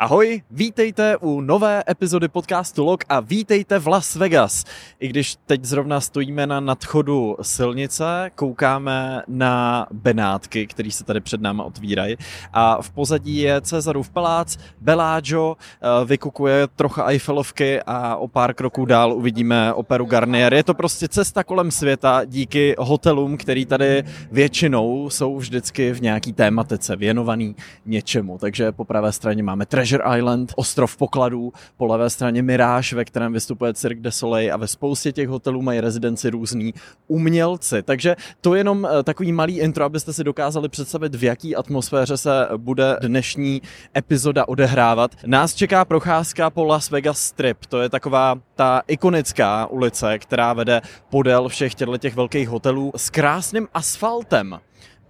Ahoj, vítejte u nové epizody podcastu Log a vítejte v Las Vegas. I když teď zrovna stojíme na nadchodu silnice, koukáme na Benátky, který se tady před náma otvírají a v pozadí je Cezarův palác, Bellagio, eh, vykukuje trocha Eiffelovky a o pár kroků dál uvidíme operu Garnier. Je to prostě cesta kolem světa díky hotelům, který tady většinou jsou vždycky v nějaký tématice věnovaný něčemu. Takže po pravé straně máme Treasure Treasure Island, ostrov pokladů, po levé straně Mirage, ve kterém vystupuje Cirque du Soleil a ve spoustě těch hotelů mají rezidenci různí umělci. Takže to je jenom eh, takový malý intro, abyste si dokázali představit, v jaký atmosféře se bude dnešní epizoda odehrávat. Nás čeká procházka po Las Vegas Strip, to je taková ta ikonická ulice, která vede podél všech těch velkých hotelů s krásným asfaltem.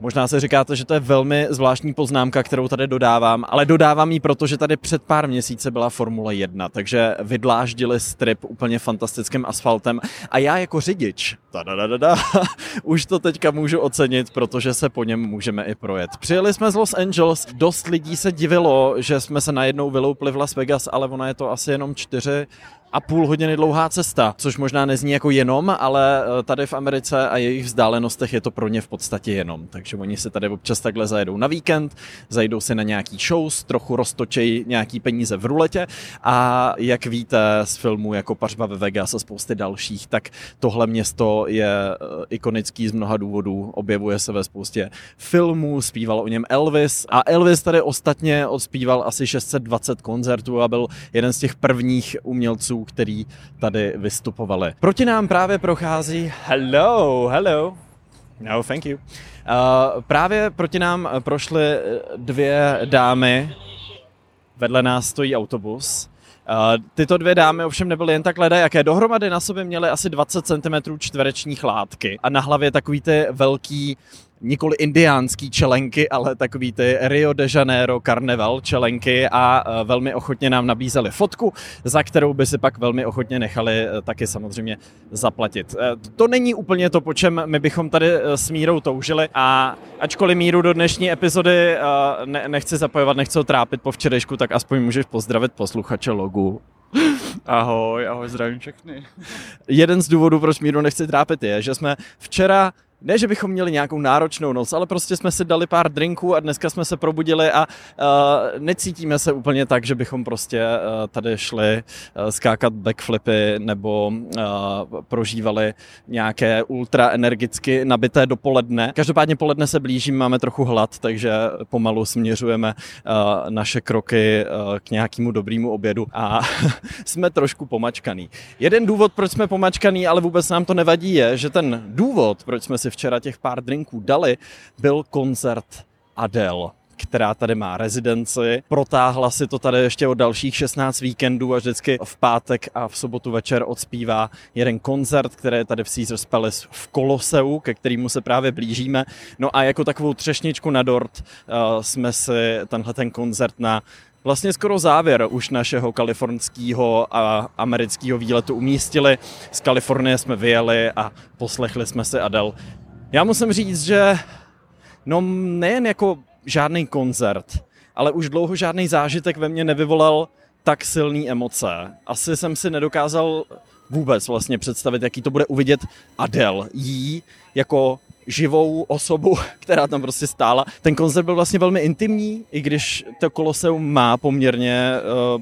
Možná se říkáte, že to je velmi zvláštní poznámka, kterou tady dodávám, ale dodávám ji proto, že tady před pár měsíce byla Formule 1, takže vydláždili strip úplně fantastickým asfaltem a já jako řidič, da, už to teďka můžu ocenit, protože se po něm můžeme i projet. Přijeli jsme z Los Angeles, dost lidí se divilo, že jsme se najednou vyloupli v Las Vegas, ale ona je to asi jenom čtyři a půl hodiny dlouhá cesta, což možná nezní jako jenom, ale eh, tady v Americe a jejich vzdálenostech je to pro ně v podstatě jenom. Takže oni se tady občas takhle zajedou na víkend, zajdou si na nějaký shows, trochu roztočejí nějaký peníze v ruletě a jak víte z filmů jako Pařba ve Vegas a spousty dalších, tak tohle město je eh, ikonický z mnoha důvodů, objevuje se ve spoustě filmů, zpíval o něm Elvis a Elvis tady ostatně odspíval asi 620 koncertů a byl jeden z těch prvních umělců, který tady vystupovali. Proti nám právě prochází hello, hello, no thank you. Uh, právě proti nám prošly dvě dámy, vedle nás stojí autobus. Uh, tyto dvě dámy ovšem nebyly jen tak jaké Dohromady na sobě měly asi 20 cm čtverečních látky a na hlavě takový ty velký nikoli indiánský čelenky, ale takový ty Rio de Janeiro Carnival čelenky a e, velmi ochotně nám nabízeli fotku, za kterou by si pak velmi ochotně nechali e, taky samozřejmě zaplatit. E, to není úplně to, po čem my bychom tady s Mírou toužili a ačkoliv Míru do dnešní epizody ne, nechci zapojovat, nechci ho trápit po včerejšku, tak aspoň můžeš pozdravit posluchače logu. Ahoj, ahoj, zdravím všechny. Jeden z důvodů, proč Míru nechci trápit, je, že jsme včera ne, že bychom měli nějakou náročnou noc, ale prostě jsme si dali pár drinků a dneska jsme se probudili a uh, necítíme se úplně tak, že bychom prostě uh, tady šli uh, skákat backflipy nebo uh, prožívali nějaké ultra energicky nabité dopoledne. Každopádně poledne se blíží, máme trochu hlad, takže pomalu směřujeme uh, naše kroky uh, k nějakému dobrému obědu a jsme trošku pomačkaný. Jeden důvod, proč jsme pomačkaný, ale vůbec nám to nevadí, je, že ten důvod, proč jsme si si včera těch pár drinků dali, byl koncert Adele která tady má rezidenci. Protáhla si to tady ještě o dalších 16 víkendů a vždycky v pátek a v sobotu večer odspívá jeden koncert, který je tady v Caesars Palace v Koloseu, ke kterému se právě blížíme. No a jako takovou třešničku na dort uh, jsme si tenhle ten koncert na vlastně skoro závěr už našeho kalifornského a amerického výletu umístili. Z Kalifornie jsme vyjeli a poslechli jsme si Adel. Já musím říct, že no nejen jako žádný koncert, ale už dlouho žádný zážitek ve mně nevyvolal tak silný emoce. Asi jsem si nedokázal vůbec vlastně představit, jaký to bude uvidět Adele. Jí jako živou osobu, která tam prostě stála. Ten koncert byl vlastně velmi intimní, i když to koloseum má poměrně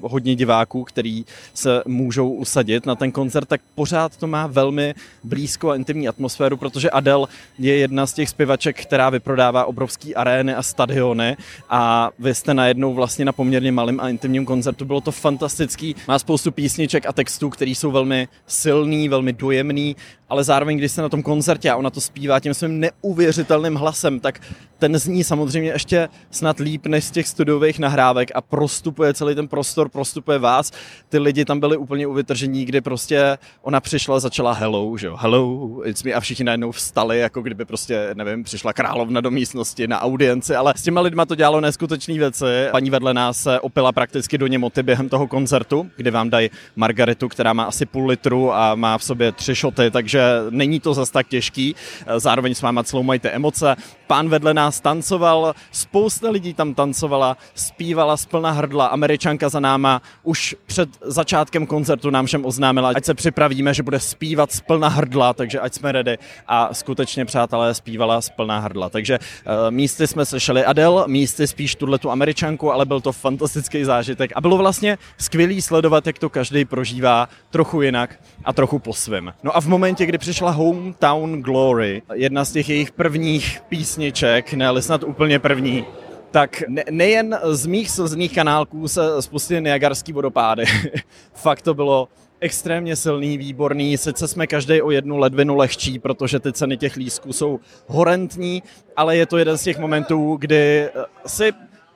uh, hodně diváků, který se můžou usadit na ten koncert, tak pořád to má velmi blízko a intimní atmosféru, protože Adele je jedna z těch zpěvaček, která vyprodává obrovský arény a stadiony a vy jste najednou vlastně na poměrně malém a intimním koncertu. Bylo to fantastický, má spoustu písniček a textů, které jsou velmi silný, velmi dojemný, ale zároveň, když se na tom koncertě a ona to zpívá tím svým neuvěřitelným hlasem, tak ten zní samozřejmě ještě snad líp než z těch studiových nahrávek a prostupuje celý ten prostor, prostupuje vás. Ty lidi tam byli úplně uvytržení, kdy prostě ona přišla, začala hello, že jo, hello, it's me a všichni najednou vstali, jako kdyby prostě, nevím, přišla královna do místnosti na audienci, ale s těma lidma to dělalo neskutečné věci. Paní vedle nás se opila prakticky do němoty během toho koncertu, kdy vám dají margaritu, která má asi půl litru a má v sobě tři šoty, takže není to zas tak těžký. Zároveň s váma celou mají ty emoce. Pán vedle nás tancoval, spousta lidí tam tancovala, zpívala splna hrdla, američanka za náma už před začátkem koncertu nám všem oznámila, ať se připravíme, že bude zpívat splna hrdla, takže ať jsme ready a skutečně přátelé zpívala splna hrdla. Takže uh, místy jsme slyšeli Adel, místy spíš tuhle tu američanku, ale byl to fantastický zážitek a bylo vlastně skvělý sledovat, jak to každý prožívá trochu jinak a trochu po svém. No a v momentě, kdy přišla Hometown Glory, jedna z těch jejich prvních písniček, ne snad úplně první, tak ne, nejen z mých slzných kanálků se spustily Niagarský vodopády. Fakt to bylo extrémně silný, výborný. Sice jsme každý o jednu ledvinu lehčí, protože ty ceny těch lístků jsou horentní, ale je to jeden z těch momentů, kdy eh, si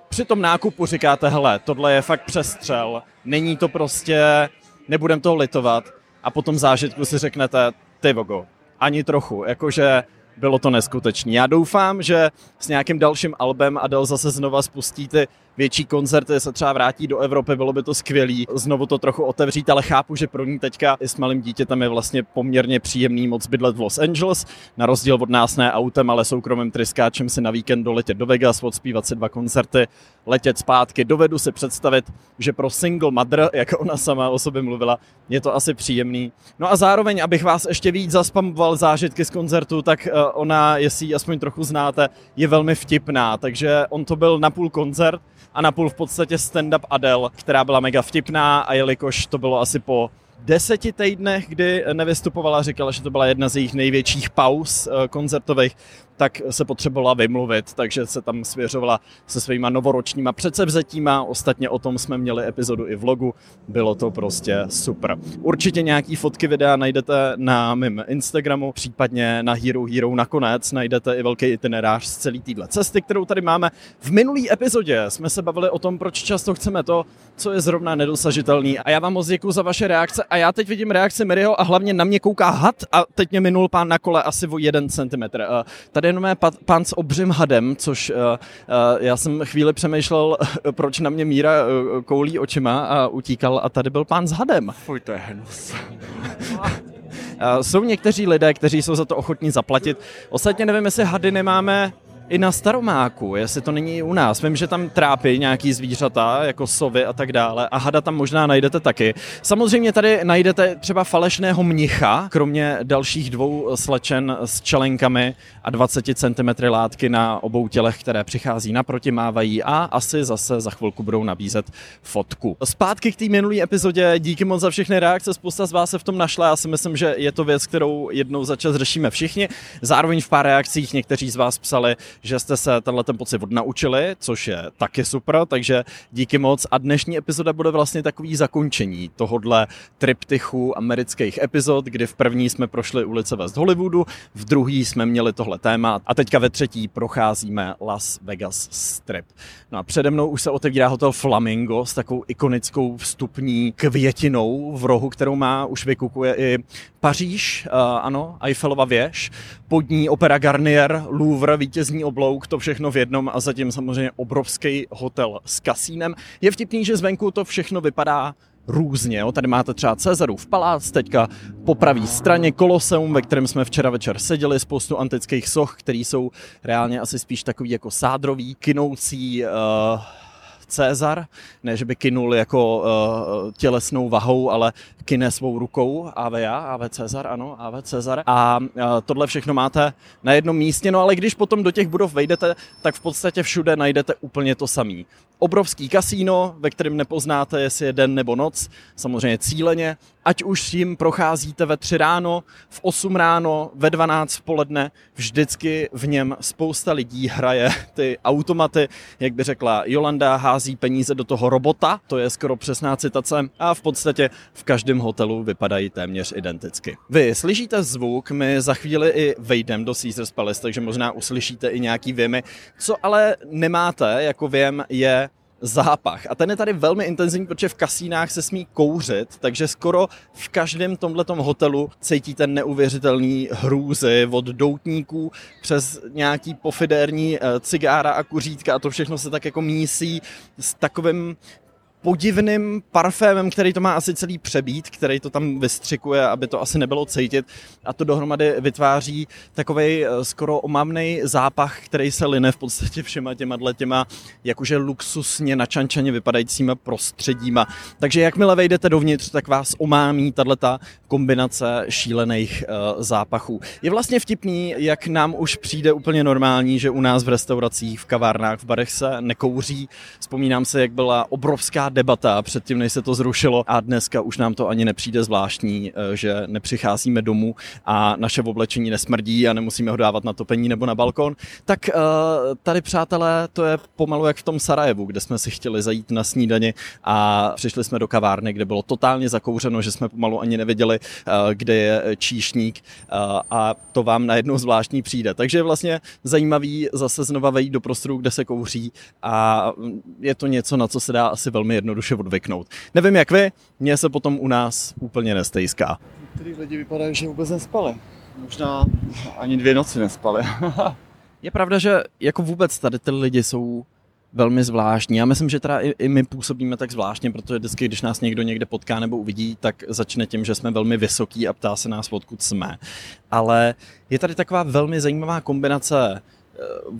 při tom nákupu říkáte, hele, tohle je fakt přestřel, není to prostě, nebudem toho litovat a potom zážitku si řeknete, ty vogo, ani trochu, jakože bylo to neskutečné. Já doufám, že s nějakým dalším albem Adele zase znova spustí ty větší koncerty, se třeba vrátí do Evropy, bylo by to skvělý, znovu to trochu otevřít, ale chápu, že pro ní teďka i s malým dítětem je vlastně poměrně příjemný moc bydlet v Los Angeles, na rozdíl od nás ne autem, ale soukromým tryskáčem si na víkend doletět do Vegas, odspívat si dva koncerty, letět zpátky. Dovedu si představit, že pro single mother, jak ona sama o sobě mluvila, je to asi příjemný. No a zároveň, abych vás ještě víc zaspamoval zážitky z koncertu, tak eh, ona, jestli ji aspoň trochu znáte, je velmi vtipná, takže on to byl napůl koncert, a napůl v podstatě stand-up Adele, která byla mega vtipná a jelikož to bylo asi po deseti týdnech, kdy nevystupovala, říkala, že to byla jedna z jejich největších pauz eh, koncertových, tak se potřebovala vymluvit, takže se tam svěřovala se svýma novoročníma předsevzetíma. Ostatně o tom jsme měli epizodu i vlogu. Bylo to prostě super. Určitě nějaký fotky videa najdete na mém Instagramu, případně na Hero Hero nakonec najdete i velký itinerář z celé téhle cesty, kterou tady máme. V minulý epizodě jsme se bavili o tom, proč často chceme to, co je zrovna nedosažitelný. A já vám moc děkuji za vaše reakce a já teď vidím reakci Miryho a hlavně na mě kouká had a teď mě minul pán na kole asi o jeden centimetr. Tady jenom pán s obřím hadem, což uh, uh, já jsem chvíli přemýšlel, proč na mě Míra uh, koulí očima a utíkal a tady byl pán s hadem. Fuj, to je hnus. Jsou někteří lidé, kteří jsou za to ochotní zaplatit. Ostatně nevím, jestli hady nemáme i na Staromáku, jestli to není u nás. Vím, že tam trápí nějaký zvířata, jako sovy a tak dále. A hada tam možná najdete taky. Samozřejmě tady najdete třeba falešného mnicha, kromě dalších dvou slečen s čelenkami a 20 cm látky na obou tělech, které přichází naproti, mávají a asi zase za chvilku budou nabízet fotku. Zpátky k té minulé epizodě, díky moc za všechny reakce, spousta z vás se v tom našla. Já si myslím, že je to věc, kterou jednou za čas řešíme všichni. Zároveň v pár reakcích někteří z vás psali, že jste se tenhle ten pocit odnaučili, což je taky super, takže díky moc. A dnešní epizoda bude vlastně takový zakončení tohodle triptychu amerických epizod, kdy v první jsme prošli ulice West Hollywoodu, v druhý jsme měli tohle téma a teďka ve třetí procházíme Las Vegas Strip. No a přede mnou už se otevírá hotel Flamingo s takovou ikonickou vstupní květinou v rohu, kterou má, už vykukuje i Paříž, uh, ano, Eiffelova věž, pod ní Opera Garnier, Louvre, vítězní oblouk, to všechno v jednom a zatím samozřejmě obrovský hotel s kasínem. Je vtipný, že zvenku to všechno vypadá různě. Jo. Tady máte třeba Cezarův palác, teďka po pravé straně Koloseum, ve kterém jsme včera večer seděli, spoustu antických soch, které jsou reálně asi spíš takový jako sádrový, kinoucí uh, Cezar, ne, že by kinul jako uh, tělesnou vahou, ale kine svou rukou, AVA, AV Cezar, ano, AV Cezar. A uh, tohle všechno máte na jednom místě, no ale když potom do těch budov vejdete, tak v podstatě všude najdete úplně to samé. Obrovský kasíno, ve kterém nepoznáte, jestli je den nebo noc, samozřejmě cíleně, ať už jim procházíte ve 3 ráno, v 8 ráno, ve 12 v poledne, vždycky v něm spousta lidí hraje ty automaty, jak by řekla Jolanda, hází peníze do toho robota, to je skoro přesná citace, a v podstatě v každém hotelu vypadají téměř identicky. Vy slyšíte zvuk, my za chvíli i vejdem do Caesars Palace, takže možná uslyšíte i nějaký věmy. Co ale nemáte jako věm je zápach. A ten je tady velmi intenzivní, protože v kasínách se smí kouřit, takže skoro v každém tomhletom hotelu cítíte neuvěřitelný hrůzy od doutníků přes nějaký pofidérní eh, cigára a kuřítka a to všechno se tak jako mísí s takovým podivným parfémem, který to má asi celý přebít, který to tam vystřikuje, aby to asi nebylo cítit a to dohromady vytváří takový eh, skoro omamný zápach, který se line v podstatě všema těma těma jakože luxusně načančaně vypadajícíma prostředíma. Takže jakmile vejdete dovnitř, tak vás omámí tato kombinace šílených uh, zápachů. Je vlastně vtipný, jak nám už přijde úplně normální, že u nás v restauracích, v kavárnách, v barech se nekouří. Vzpomínám se, jak byla obrovská debata předtím, než se to zrušilo a dneska už nám to ani nepřijde zvláštní, uh, že nepřicházíme domů a naše oblečení nesmrdí a nemusíme ho dávat na topení nebo na balkon. Tak uh, tady, přátelé, to je pomalu jak v tom Sarajevu, kde jsme si chtěli zajít na snídani a přišli jsme do kavárny, kde bylo totálně zakouřeno, že jsme pomalu ani nevěděli, uh, kde je číšník a to vám najednou zvláštní přijde. Takže je vlastně zajímavý zase znova vejít do prostoru, kde se kouří a je to něco, na co se dá asi velmi jednoduše odvyknout. Nevím jak vy, mně se potom u nás úplně nestejská. Některý lidi vypadají, že vůbec nespali. Možná ani dvě noci nespali. je pravda, že jako vůbec tady ty lidi jsou velmi zvláštní. Já myslím, že teda i, i my působíme tak zvláštně, protože vždycky, když nás někdo někde potká nebo uvidí, tak začne tím, že jsme velmi vysoký a ptá se nás, odkud jsme. Ale je tady taková velmi zajímavá kombinace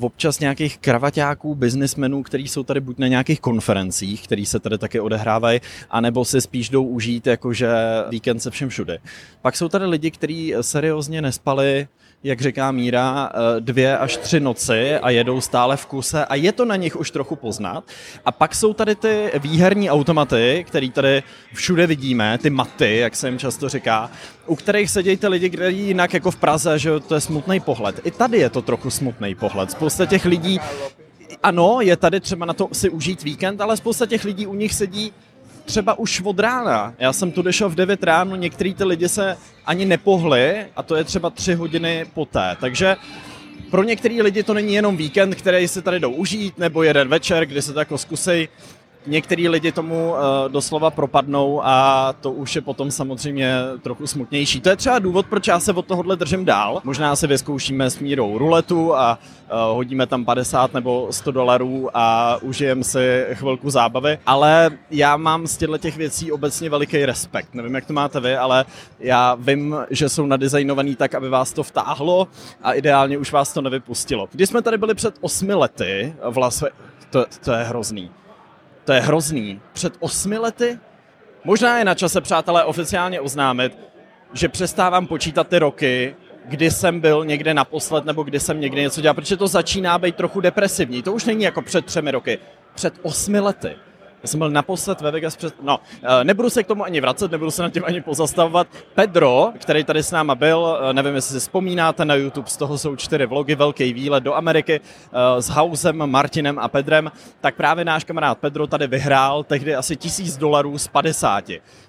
občas nějakých kravaťáků, biznismenů, kteří jsou tady buď na nějakých konferencích, který se tady taky odehrávají, anebo si spíš jdou užít jakože víkend se všem všude. Pak jsou tady lidi, kteří seriózně nespali jak říká Míra, eh, dvě až tři noci a jedou stále v kuse a je to na nich už trochu poznat. A pak jsou tady ty výherní automaty, které tady všude vidíme, ty maty, jak se jim často říká, u kterých sedějí ty lidi, kteří jinak jako v Praze, že to je smutný pohled. I tady je to trochu smutný pohled. Spousta těch lidí ano, je tady třeba na to si užít víkend, ale spousta těch lidí u nich sedí třeba už od rána. Já jsem tu došel v 9 ráno, některý ty lidi se ani nepohli a to je třeba 3 hodiny poté. Takže pro některý lidi to není jenom víkend, který si tady jdou užít, nebo jeden večer, kdy se to jako zkusej Některý lidi tomu uh, doslova propadnou a to už je potom samozřejmě trochu smutnější. To je třeba důvod, proč já se od tohohle držím dál. Možná si vyzkoušíme s mírou ruletu a uh, hodíme tam 50 nebo 100 dolarů a užijeme si chvilku zábavy, ale já mám z těchto těch věcí obecně veliký respekt. Nevím, jak to máte vy, ale já vím, že jsou nadizajnovaný tak, aby vás to vtáhlo a ideálně už vás to nevypustilo. Když jsme tady byli před osmi lety v Las to, to je hrozný to je hrozný. Před osmi lety? Možná je na čase, přátelé, oficiálně oznámit, že přestávám počítat ty roky, kdy jsem byl někde naposled nebo kdy jsem někde něco dělal, protože to začíná být trochu depresivní. To už není jako před třemi roky, před osmi lety. Já jsem byl naposled ve Vegas před... No, eh, nebudu se k tomu ani vracet, nebudu se nad tím ani pozastavovat. Pedro, který tady s náma byl, eh, nevím, jestli si vzpomínáte na YouTube, z toho jsou čtyři vlogy, velký výlet do Ameriky eh, s Hausem, Martinem a Pedrem, tak právě náš kamarád Pedro tady vyhrál tehdy asi tisíc dolarů z 50.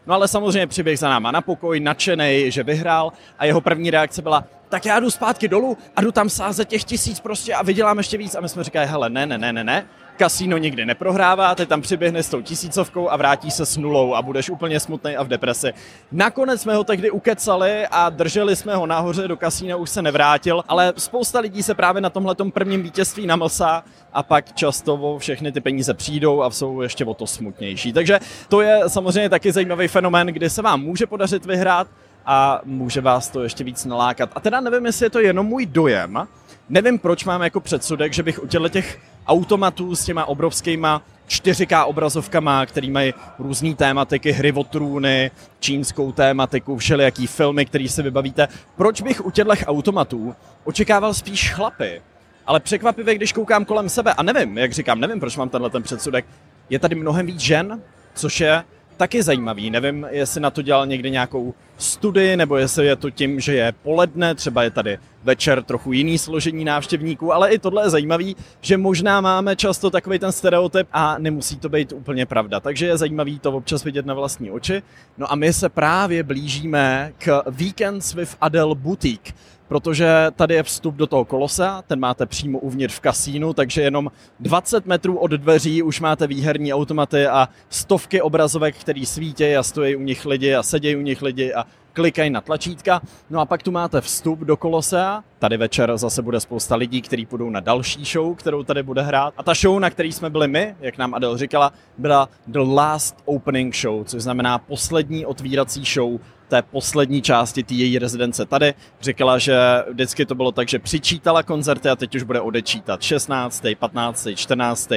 No ale samozřejmě přiběh za náma na pokoj, nadšený, že vyhrál a jeho první reakce byla, tak já jdu zpátky dolů a jdu tam sázet těch tisíc prostě a vydělám ještě víc. A my jsme říkali, hele, ne, ne, ne, ne, ne, kasíno nikdy neprohrává, ty tam přiběhne s tou tisícovkou a vrátí se s nulou a budeš úplně smutný a v depresi. Nakonec jsme ho tehdy ukecali a drželi jsme ho nahoře do kasína, už se nevrátil, ale spousta lidí se právě na tomhle prvním vítězství namlsá a pak často všechny ty peníze přijdou a jsou ještě o to smutnější. Takže to je samozřejmě taky zajímavý fenomén, kdy se vám může podařit vyhrát, a může vás to ještě víc nalákat. A teda nevím, jestli je to jenom můj dojem, nevím, proč mám jako předsudek, že bych u těch automatů s těma obrovskýma 4K obrazovkama, který mají různé tématiky, hry o trůny, čínskou tématiku, všelijaký filmy, který si vybavíte. Proč bych u těchto automatů očekával spíš chlapy? Ale překvapivě, když koukám kolem sebe, a nevím, jak říkám, nevím, proč mám tenhle ten předsudek, je tady mnohem víc žen, což je taky zajímavý. Nevím, jestli na to dělal někdy nějakou studii, nebo jestli je to tím, že je poledne, třeba je tady večer trochu jiný složení návštěvníků, ale i tohle je zajímavý, že možná máme často takový ten stereotyp a nemusí to být úplně pravda. Takže je zajímavý to občas vidět na vlastní oči. No a my se právě blížíme k Weekends with Adele Boutique, protože tady je vstup do toho kolosea, ten máte přímo uvnitř v kasínu, takže jenom 20 metrů od dveří už máte výherní automaty a stovky obrazovek, který svítí a stojí u nich lidi a sedějí u nich lidi a klikají na tlačítka. No a pak tu máte vstup do Kolosea. Tady večer zase bude spousta lidí, kteří půjdou na další show, kterou tady bude hrát. A ta show, na který jsme byli my, jak nám Adel říkala, byla The Last Opening Show, což znamená poslední otvírací show té poslední části té její rezidence tady. Říkala, že vždycky to bylo tak, že přičítala koncerty a teď už bude odečítat 16., 15., 14.,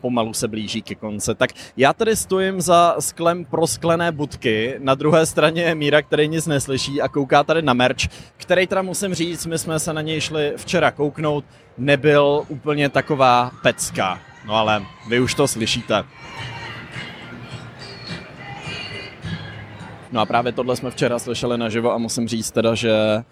pomalu se blíží ke konci. Tak já tady stojím za sklem prosklené budky, na druhé straně je Míra, který nic neslyší a kouká tady na merch, který teda musím říct, my jsme se na něj šli včera kouknout, nebyl úplně taková pecka. No ale vy už to slyšíte. No a právě tohle jsme včera slyšeli naživo a musím říct teda, že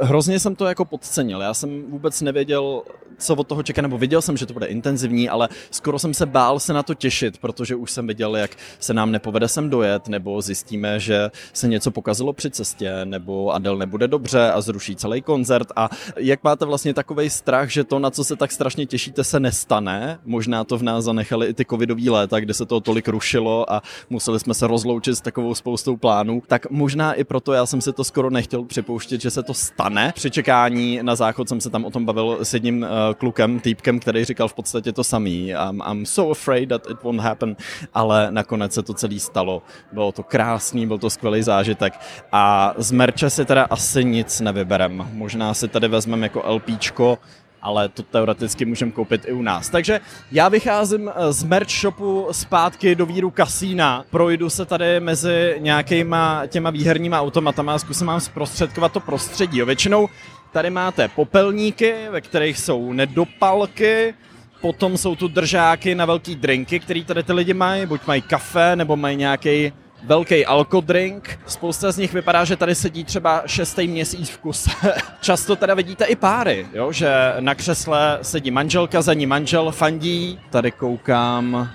hrozně jsem to jako podcenil. Já jsem vůbec nevěděl, co od toho čeká, nebo viděl jsem, že to bude intenzivní, ale skoro jsem se bál se na to těšit, protože už jsem viděl, jak se nám nepovede sem dojet, nebo zjistíme, že se něco pokazilo při cestě, nebo Adel nebude dobře a zruší celý koncert. A jak máte vlastně takový strach, že to, na co se tak strašně těšíte, se nestane? Možná to v nás zanechali i ty covidový léta, kde se to tolik rušilo a museli jsme se rozloučit s takovou spoustou plánů. Tak možná i proto já jsem si to skoro nechtěl připouštět, že se to stane. Při čekání na záchod jsem se tam o tom bavil s jedním uh, klukem, týpkem, který říkal v podstatě to samý. I'm, I'm so afraid that it won't happen, ale nakonec se to celý stalo. Bylo to krásný, byl to skvělý zážitek a z merče si teda asi nic nevyberem. Možná si tady vezmeme jako LPčko, ale to teoreticky můžeme koupit i u nás. Takže já vycházím z merch shopu zpátky do víru kasína, projdu se tady mezi nějakýma těma výherníma automatama a zkusím vám zprostředkovat to prostředí. Jo, většinou Tady máte popelníky, ve kterých jsou nedopalky, potom jsou tu držáky na velký drinky, který tady ty lidi mají, buď mají kafe, nebo mají nějaký velký alkodrink. Spousta z nich vypadá, že tady sedí třeba šestý měsíc v kuse. Často teda vidíte i páry, jo? že na křesle sedí manželka, za ní manžel fandí. Tady koukám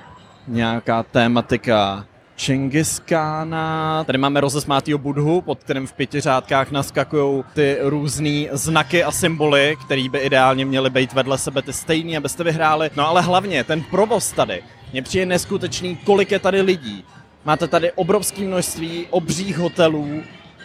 nějaká tématika Čengiskána. Tady máme rozesmátýho budhu, pod kterým v pěti řádkách naskakují ty různé znaky a symboly, které by ideálně měly být vedle sebe ty stejný, abyste vyhráli. No ale hlavně ten provoz tady. Mně přijde neskutečný, kolik je tady lidí. Máte tady obrovské množství obřích hotelů,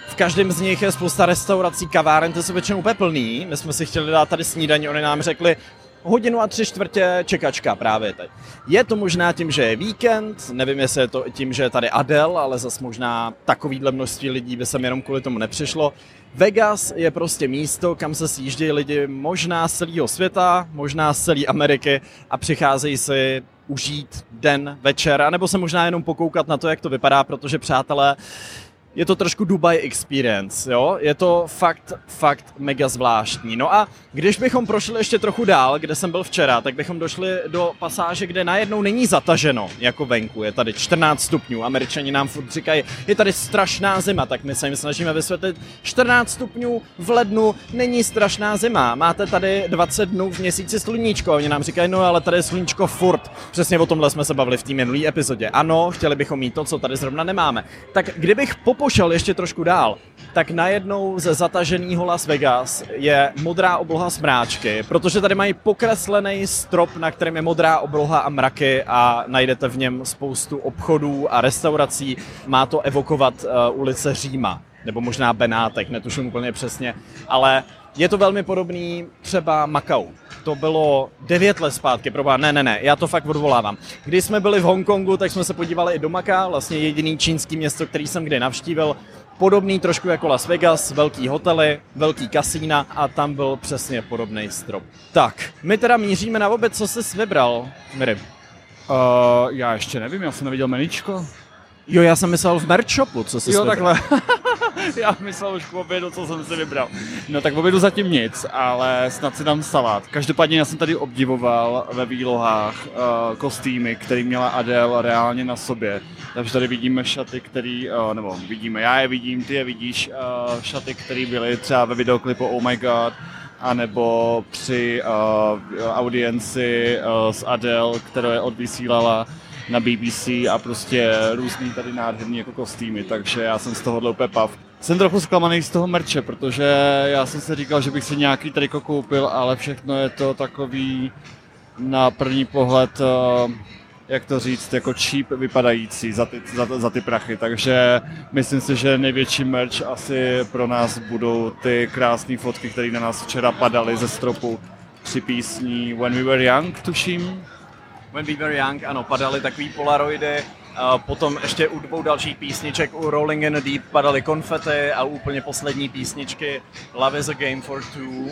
v každém z nich je spousta restaurací, kaváren, ty jsou většinou úplně. My jsme si chtěli dát tady snídaní, oni nám řekli, hodinu a tři čtvrtě čekačka právě teď. Je to možná tím, že je víkend, nevím, jestli je to tím, že je tady Adel, ale zas možná takovýhle množství lidí by sem jenom kvůli tomu nepřišlo. Vegas je prostě místo, kam se sjíždějí lidi možná z celého světa, z celé Ameriky a přicházejí si užít den, večer, anebo se možná jenom pokoukat na to, jak to vypadá, protože přátelé, je to trošku Dubai Experience, jo? Je to fakt, fakt mega zvláštní. No a když bychom prošli ještě trochu dál, kde jsem byl včera, tak bychom došli do pasáže, kde najednou není zataženo, jako venku. Je tady 14 stupňů, američani nám furt říkají, je tady strašná zima, tak my se jim snažíme vysvětlit, 14 stupňů v lednu není strašná zima. Máte tady 20 dnů v měsíci sluníčko. Oni nám říkají, no ale tady je sluníčko furt. Přesně o tomhle jsme se bavili v té minulé epizodě. Ano, chtěli bychom mít to, co tady zrovna nemáme. Tak kdybych popo pošel ještě trošku dál, tak najednou ze zataženého Las Vegas je modrá obloha smráčky, protože tady mají pokreslený strop, na kterém je modrá obloha a mraky a najdete v něm spoustu obchodů a restaurací. Má to evokovat uh, ulice Říma, nebo možná Benátek, netuším úplně přesně, ale je to velmi podobný třeba Makau. To bylo devět let zpátky, probá, ne, ne, ne, já to fakt odvolávám. Když jsme byli v Hongkongu, tak jsme se podívali i do Maka, vlastně jediný čínský město, který jsem kdy navštívil. Podobný trošku jako Las Vegas, velký hotely, velký kasína a tam byl přesně podobný strop. Tak, my teda míříme na oběd, co jsi vybral, Miry? Uh, já ještě nevím, já jsem neviděl meničko. Jo, já jsem myslel v merch shopu, co jsi Jo, takhle. já myslel už k obědu, co jsem si vybral. No tak v obědu zatím nic, ale snad si dám salát. Každopádně já jsem tady obdivoval ve výlohách uh, kostýmy, který měla Adele reálně na sobě. Takže tady vidíme šaty, který, uh, nebo vidíme, já je vidím, ty je vidíš, uh, šaty, které byly třeba ve videoklipu Oh My God, anebo při uh, audienci uh, s Adele, kterou je odvysílala na BBC a prostě různý tady nádherný jako kostýmy, takže já jsem z toho úplně pav. Jsem trochu zklamaný z toho merče, protože já jsem si říkal, že bych si nějaký triko koupil, ale všechno je to takový na první pohled uh, jak to říct, jako cheap vypadající za ty, za, za ty prachy, takže myslím si, že největší merch asi pro nás budou ty krásné fotky, které na nás včera padaly ze stropu při písní When We Were Young, tuším. When We Were Young, ano, padaly takový polaroidy, potom ještě u dvou dalších písniček, u Rolling in the Deep padaly konfety a u úplně poslední písničky Love is a Game for Two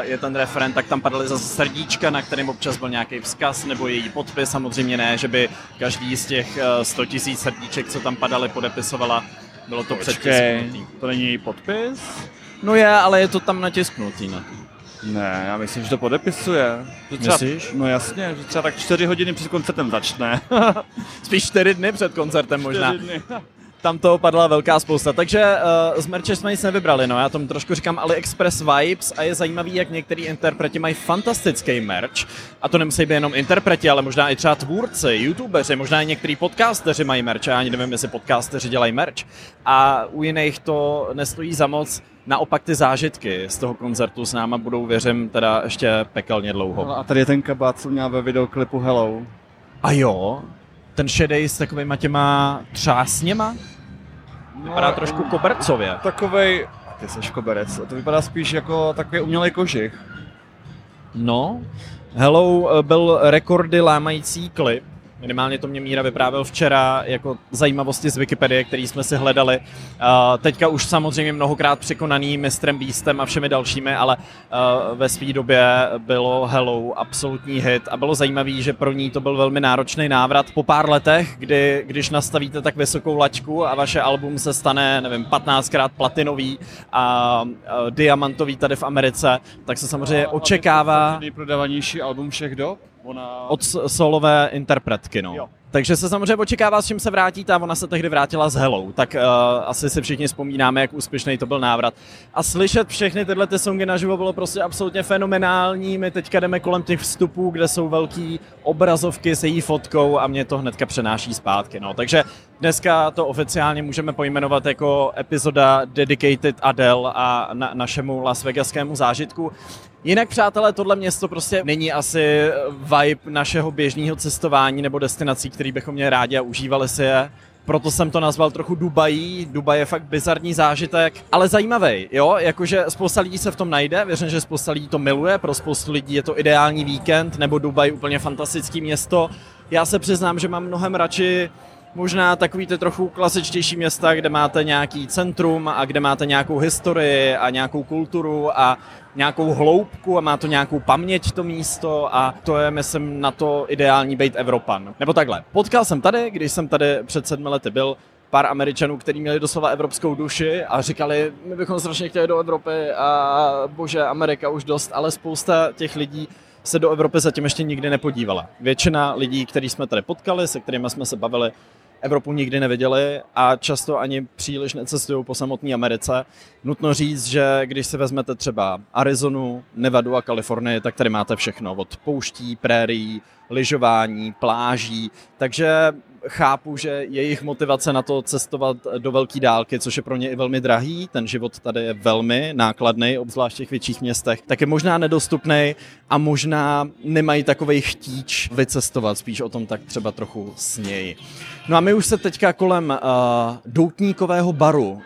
je ten referent, tak tam padaly zase srdíčka, na kterém občas byl nějaký vzkaz nebo její podpis. Samozřejmě ne, že by každý z těch uh, 100 000 srdíček, co tam padaly, podepisovala. Bylo to předtisknutý. To není její podpis? No je, ale je to tam natisknutý. Ne? Ne, já myslím, že to podepisuje. Že třeba, Myslíš? No jasně, že třeba tak čtyři hodiny před koncertem začne. Spíš čtyři dny před koncertem možná. Dny tam toho padla velká spousta. Takže uh, z merče jsme nic nevybrali, no já tomu trošku říkám AliExpress Vibes a je zajímavý, jak některý interpreti mají fantastický merch. A to nemusí být jenom interpreti, ale možná i třeba tvůrci, youtubeři, možná i některý podcasteři mají merch. Já ani nevím, jestli podcasteři dělají merch. A u jiných to nestojí za moc. Naopak ty zážitky z toho koncertu s náma budou, věřím, teda ještě pekelně dlouho. No a tady je ten kabát, co měl ve videoklipu Hello. A jo, ten šedej s takovýma těma třásněma? Vypadá no, trošku kobercově. Takovej, ty jsi koberec, to vypadá spíš jako takový umělý kožich. No, Hello eh, byl rekordy lámající klip, Minimálně to mě Míra vyprávěl včera jako zajímavosti z Wikipedie, který jsme si hledali. Uh, teďka už samozřejmě mnohokrát překonaný mistrem Beastem a všemi dalšími, ale uh, ve své době bylo Hello absolutní hit a bylo zajímavé, že pro ní to byl velmi náročný návrat po pár letech, kdy když nastavíte tak vysokou laťku a vaše album se stane, nevím, 15krát platinový a uh, diamantový tady v Americe, tak se samozřejmě no, očekává... Nejprodávanější album všech dob? Ona... Od solové interpretky, no. Jo. Takže se samozřejmě očekává, s čím se vrátí, a ona se tehdy vrátila s Hello, tak uh, asi si všichni vzpomínáme, jak úspěšný to byl návrat. A slyšet všechny tyhle ty songy naživo bylo prostě absolutně fenomenální. My teďka jdeme kolem těch vstupů, kde jsou velký obrazovky s její fotkou a mě to hnedka přenáší zpátky. No. Takže dneska to oficiálně můžeme pojmenovat jako epizoda Dedicated Adele a na, našemu Las Vegaskému zážitku. Jinak, přátelé, tohle město prostě není asi vibe našeho běžného cestování nebo destinací, který bychom měli rádi a užívali si je. Proto jsem to nazval trochu Dubají. Dubaj je fakt bizarní zážitek, ale zajímavý, jo, jakože spousta lidí se v tom najde, věřím, že spousta lidí to miluje, pro spoustu lidí je to ideální víkend, nebo Dubaj úplně fantastický město. Já se přiznám, že mám mnohem radši možná takový ty trochu klasičtější města, kde máte nějaký centrum a kde máte nějakou historii a nějakou kulturu a nějakou hloubku a má to nějakou paměť to místo a to je, myslím, na to ideální být Evropan. Nebo takhle. Potkal jsem tady, když jsem tady před sedmi lety byl, pár Američanů, kteří měli doslova evropskou duši a říkali, my bychom strašně chtěli do Evropy a bože, Amerika už dost, ale spousta těch lidí se do Evropy zatím ještě nikdy nepodívala. Většina lidí, který jsme tady potkali, se kterými jsme se bavili, Evropu nikdy neviděli a často ani příliš necestují po samotné Americe. Nutno říct, že když si vezmete třeba Arizonu, Nevadu a Kalifornii, tak tady máte všechno od pouští, prérií, lyžování, pláží, takže chápu, že jejich motivace na to cestovat do velké dálky, což je pro ně i velmi drahý, ten život tady je velmi nákladný, obzvlášť v těch větších městech, tak je možná nedostupný a možná nemají takový chtíč vycestovat, spíš o tom tak třeba trochu sněji. No a my už se teďka kolem uh, doutníkového baru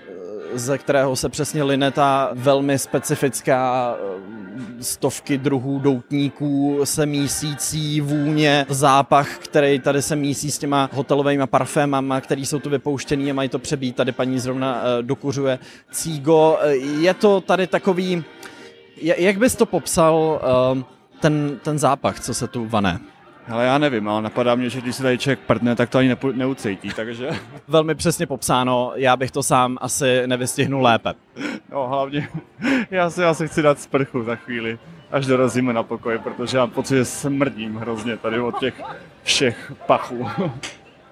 ze kterého se přesně line ta velmi specifická eh, stovky druhů doutníků se mísící vůně, zápach, který tady se mísí s těma hotelovými parfémama, který jsou tu vypouštěný a mají to přebít. Tady paní zrovna eh, dokuřuje cígo. Eh, je to tady takový, jak bys to popsal, ten, ten zápach, co se tu vane? Ale já nevím, ale napadá mě, že když se tady člověk prdne, tak to ani nepo, neucítí, takže... Velmi přesně popsáno, já bych to sám asi nevystihnul lépe. No hlavně, já si asi chci dát sprchu za chvíli, až dorazíme na pokoj, protože mám pocit, že smrdím hrozně tady od těch všech pachů.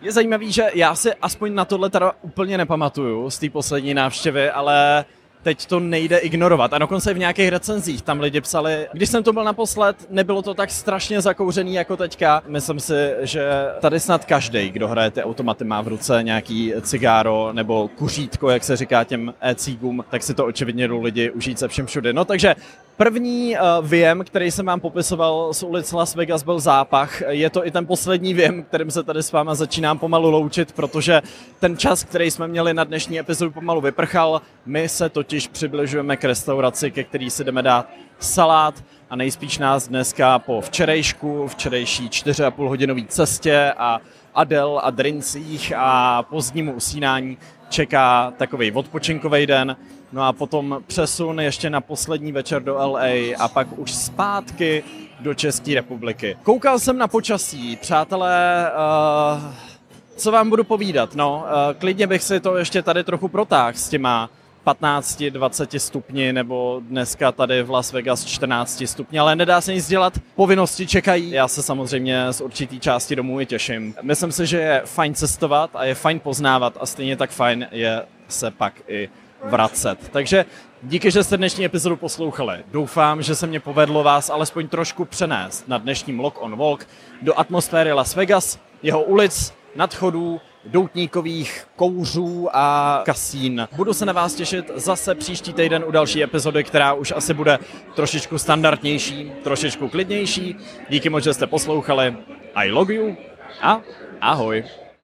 Je zajímavý, že já si aspoň na tohle teda úplně nepamatuju z té poslední návštěvy, ale teď to nejde ignorovat. A dokonce v nějakých recenzích tam lidi psali, když jsem to byl naposled, nebylo to tak strašně zakouřený jako teďka. Myslím si, že tady snad každý, kdo hraje ty automaty, má v ruce nějaký cigáro nebo kuřítko, jak se říká těm e-cígům, tak si to očividně jdou lidi užít se všem všude. No takže První uh, věm, který jsem vám popisoval z ulic Las Vegas, byl zápach. Je to i ten poslední věm, kterým se tady s váma začínám pomalu loučit, protože ten čas, který jsme měli na dnešní epizodu, pomalu vyprchal. My se totiž přibližujeme k restauraci, ke který si jdeme dát salát. A nejspíš nás dneska po včerejšku, včerejší 4,5 hodinový cestě a Adel a drincích a pozdnímu usínání čeká takový odpočinkový den, no a potom přesun ještě na poslední večer do LA a pak už zpátky do České republiky. Koukal jsem na počasí, přátelé, uh, co vám budu povídat, no, uh, klidně bych si to ještě tady trochu protáhl s těma 15-20 stupni nebo dneska tady v Las Vegas 14 stupni, ale nedá se nic dělat, povinnosti čekají. Já se samozřejmě z určitý části domů i těším. Myslím si, že je fajn cestovat a je fajn poznávat a stejně tak fajn je se pak i vracet. Takže díky, že jste dnešní epizodu poslouchali. Doufám, že se mě povedlo vás alespoň trošku přenést na dnešním Lock on Walk do atmosféry Las Vegas, jeho ulic, nadchodů, doutníkových kouřů a kasín. Budu se na vás těšit zase příští týden u další epizody, která už asi bude trošičku standardnější, trošičku klidnější. Díky moc, že jste poslouchali. I love you a ahoj.